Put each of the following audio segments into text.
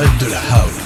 de la house.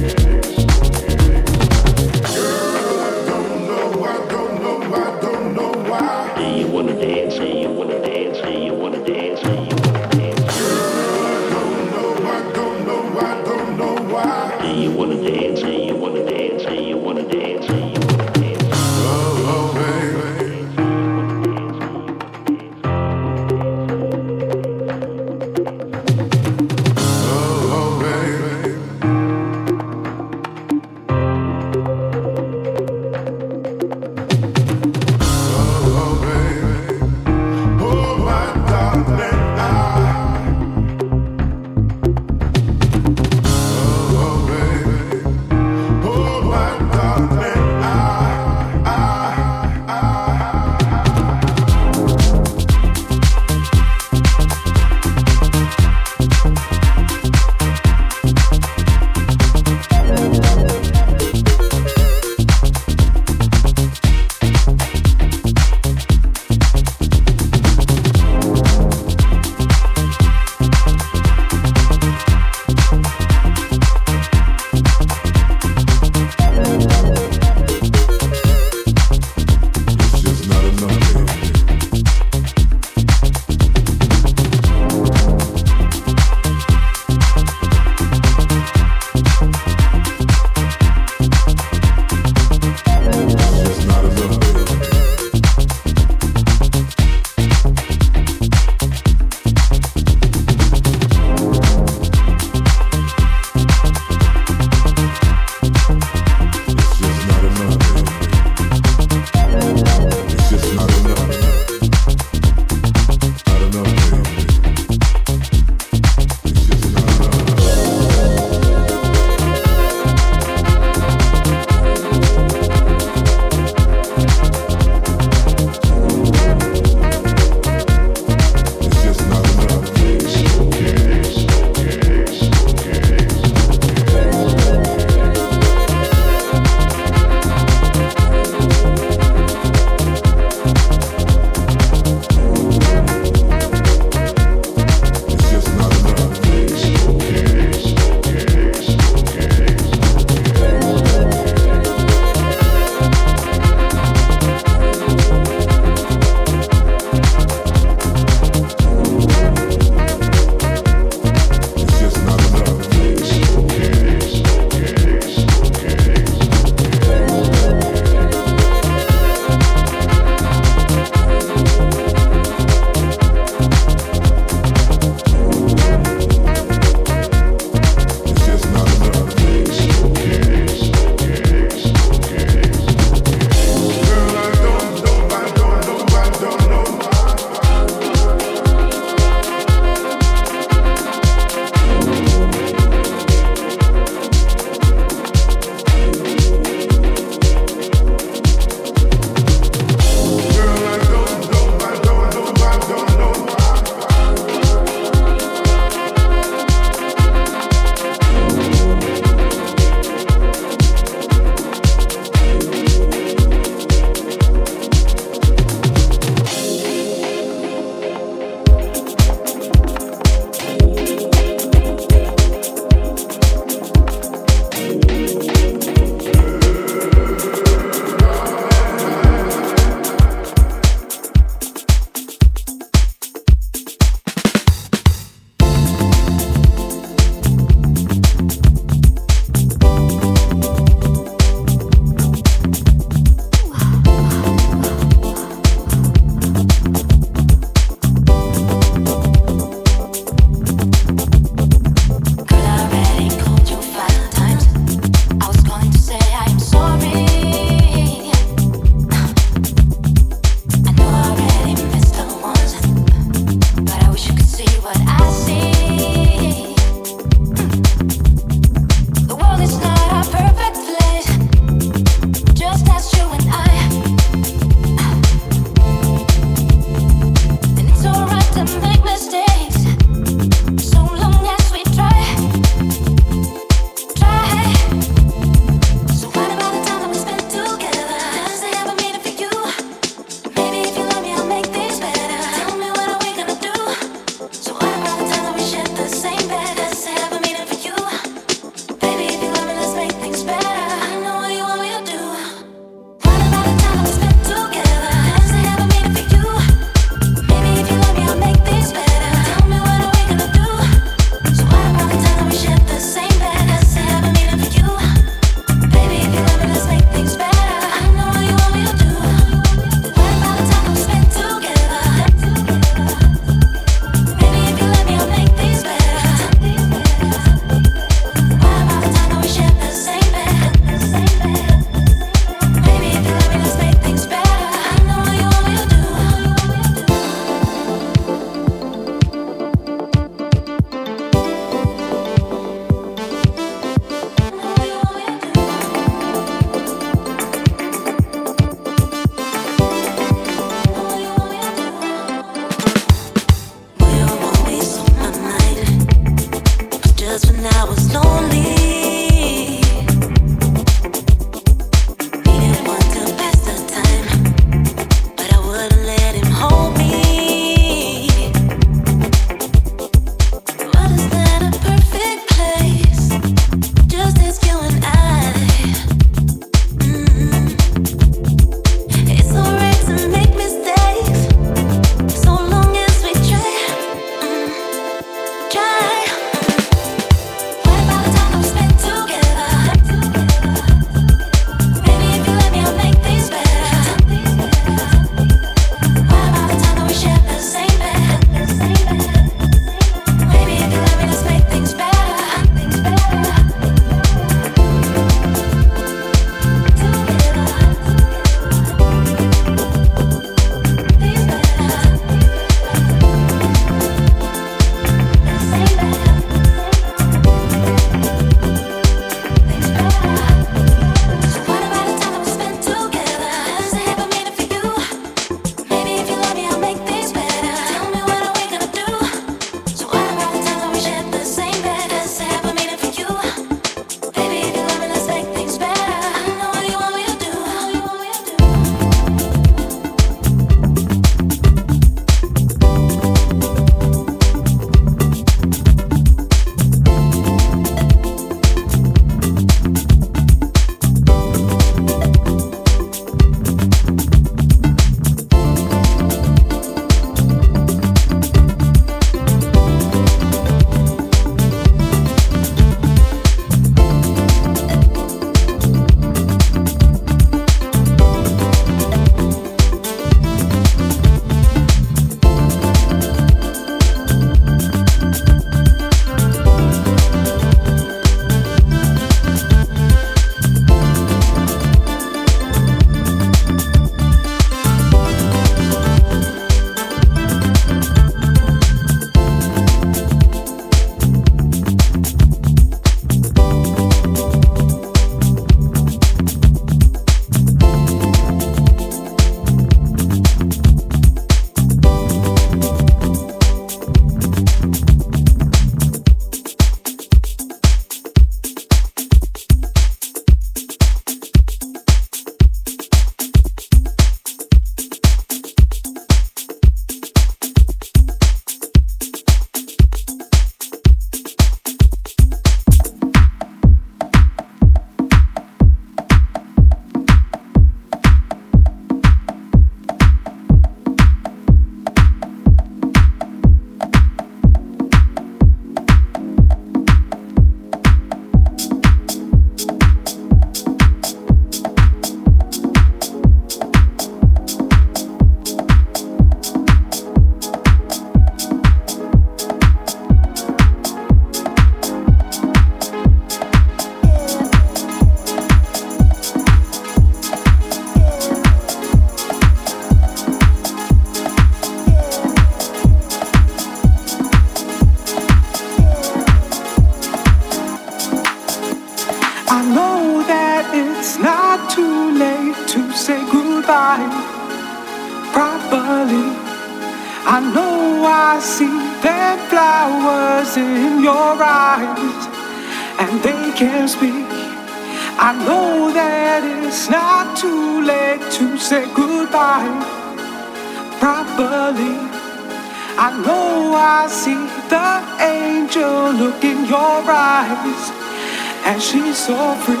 so free.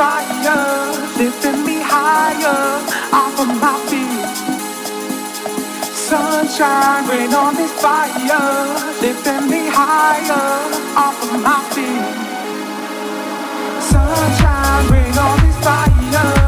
fire, lifting me higher off of my feet. Sunshine, rain on this fire, lifting me higher off of my feet. Sunshine, rain on this fire.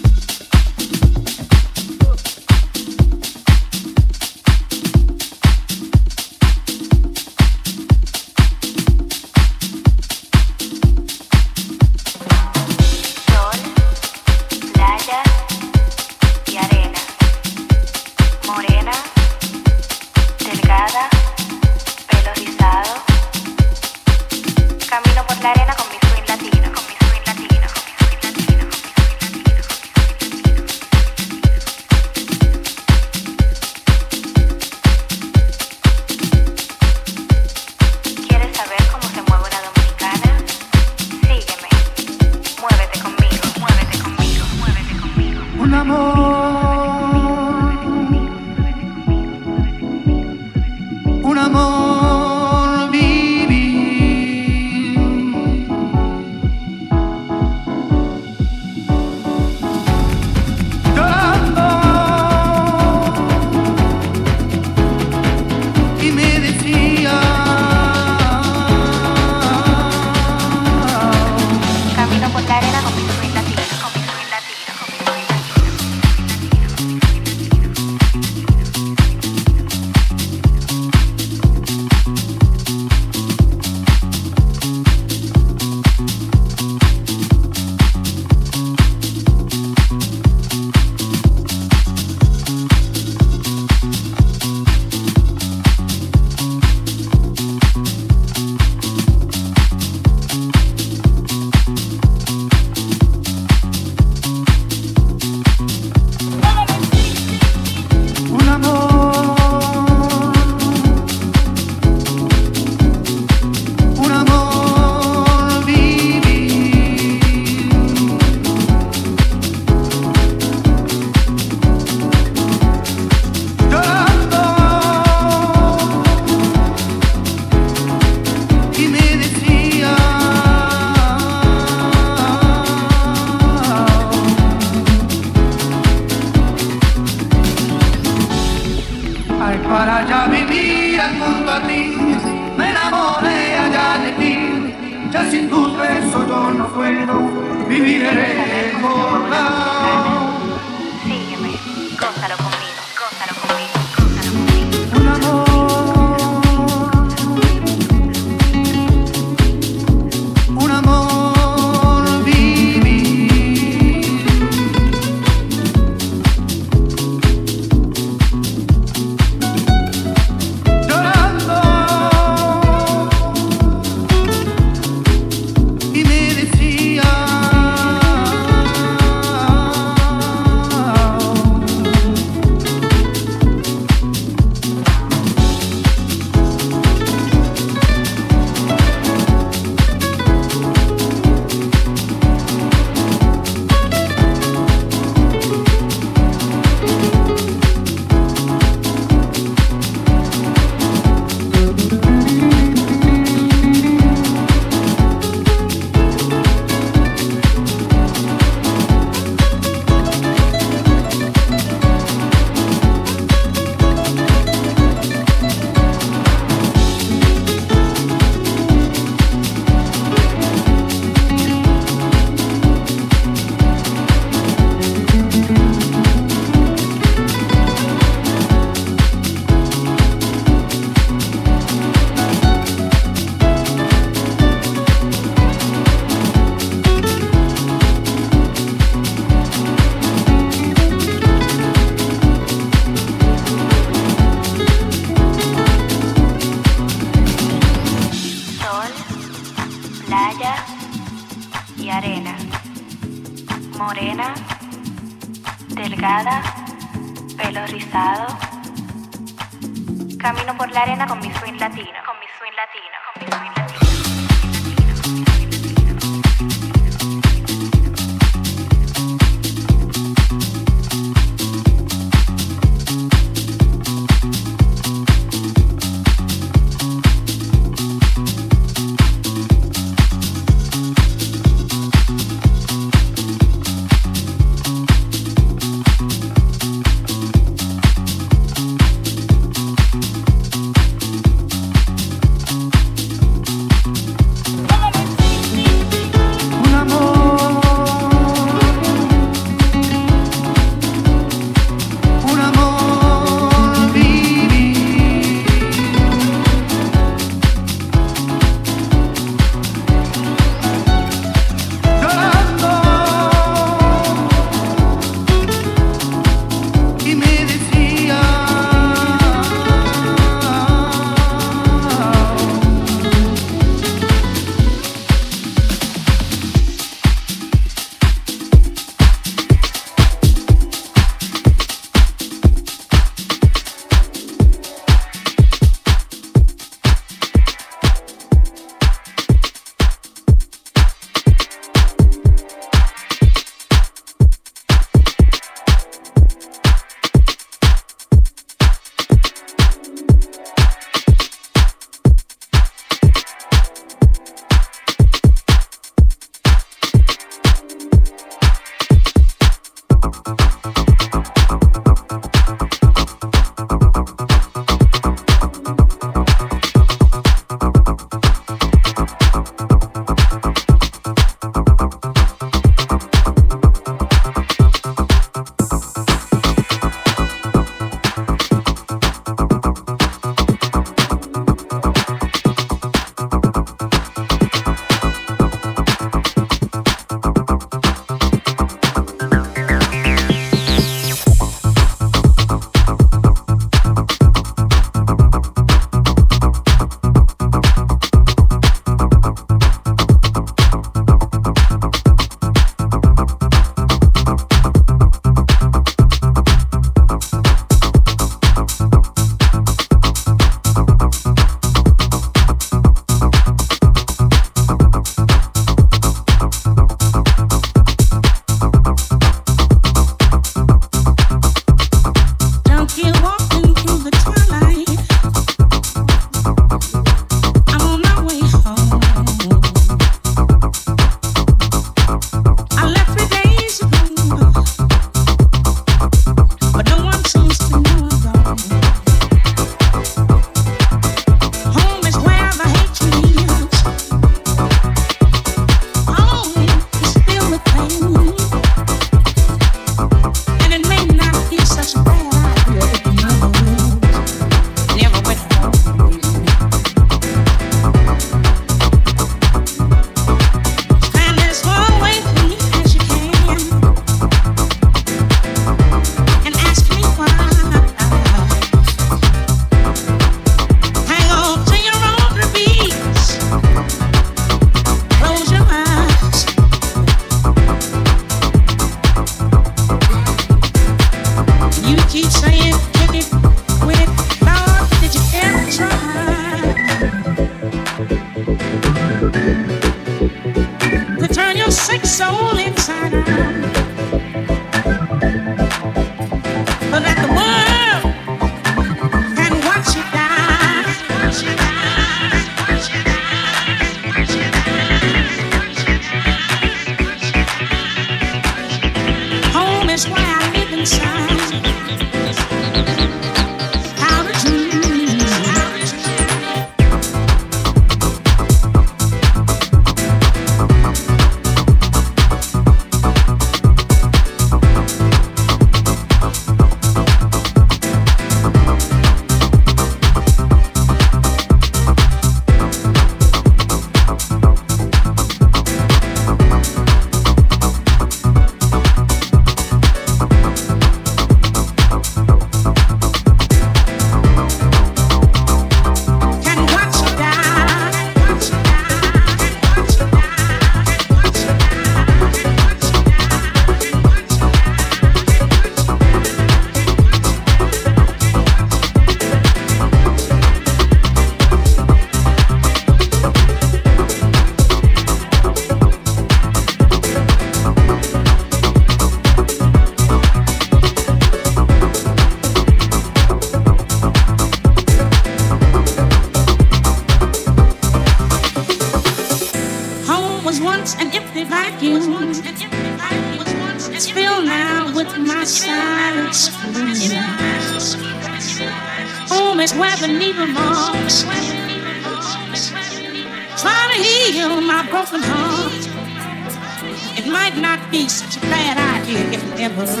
never,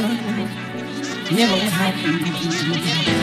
never will.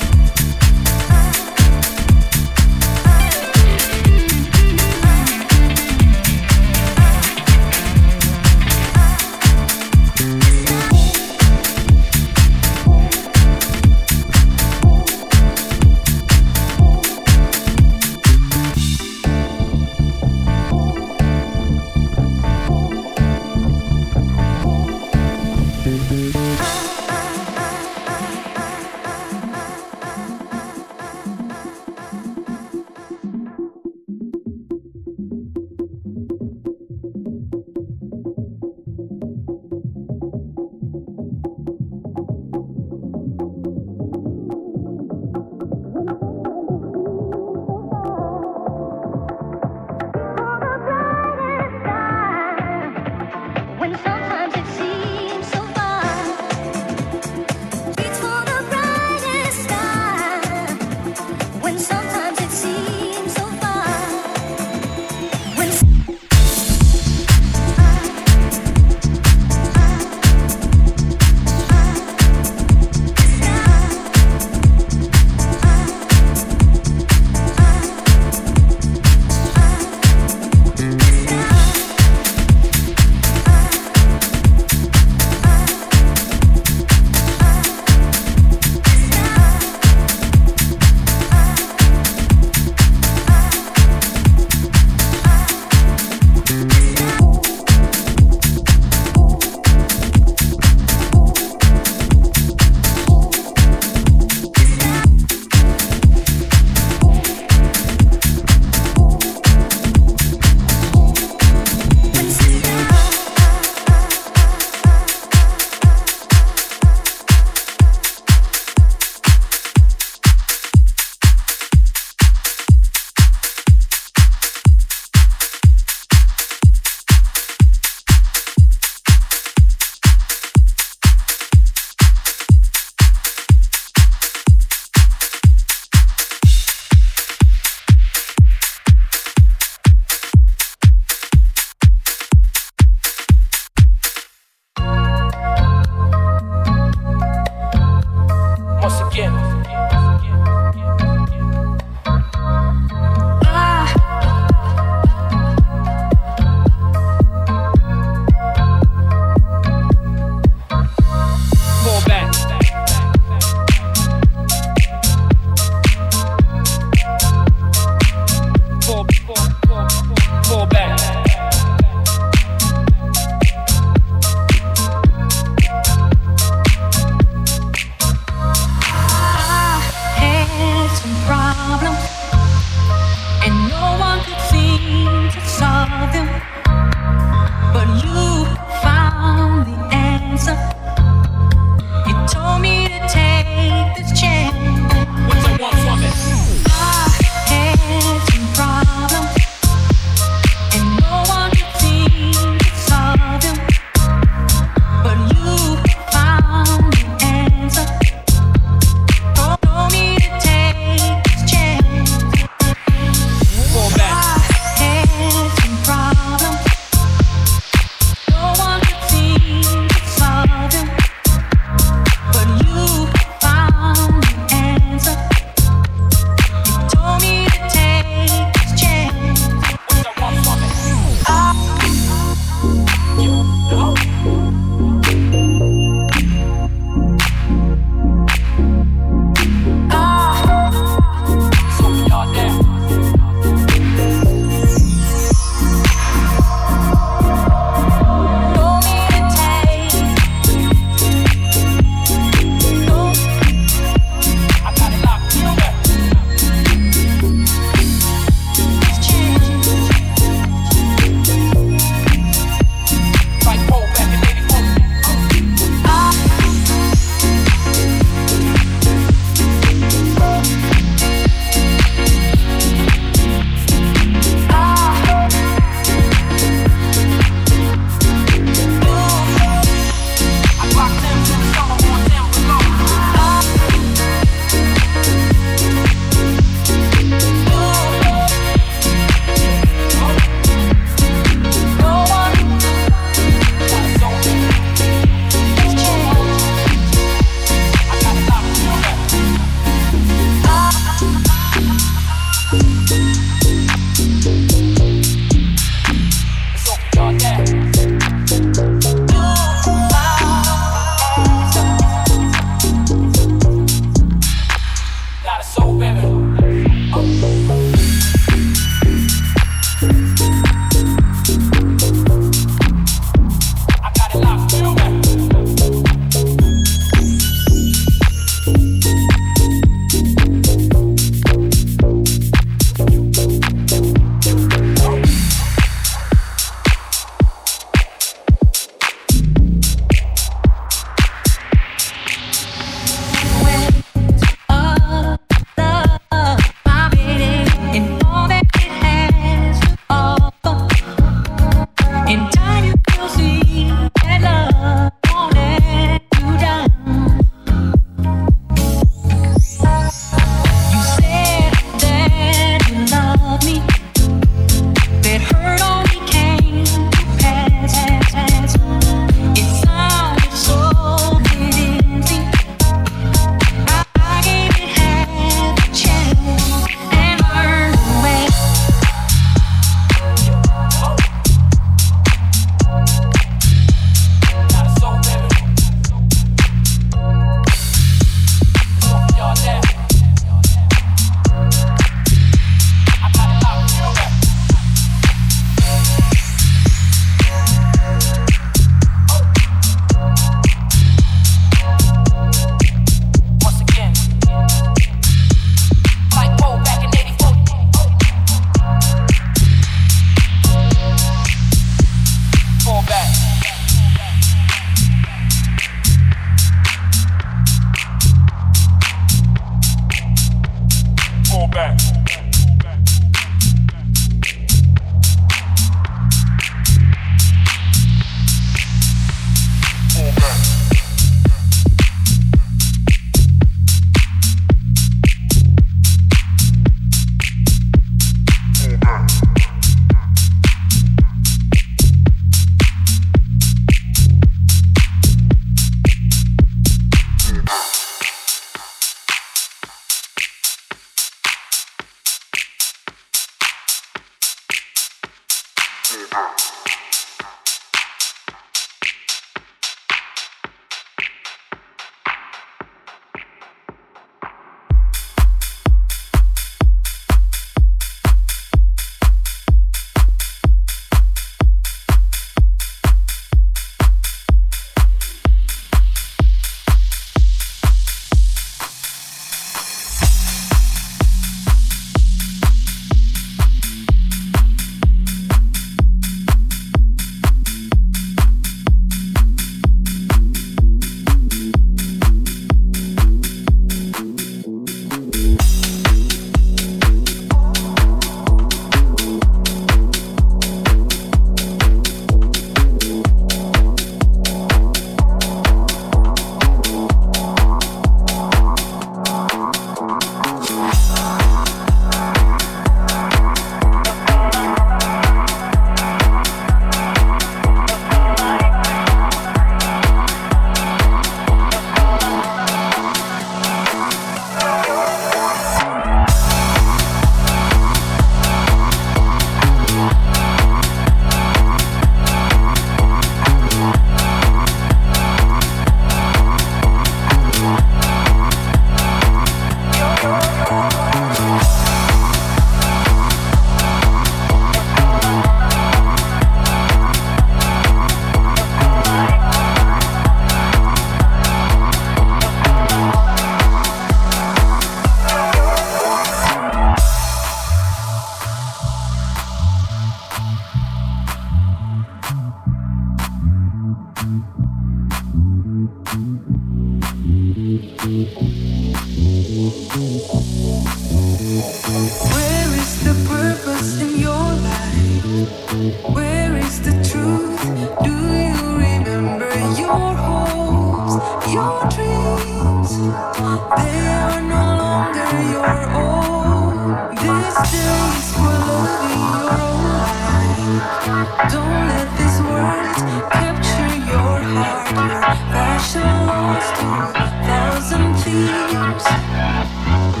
This is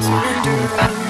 real.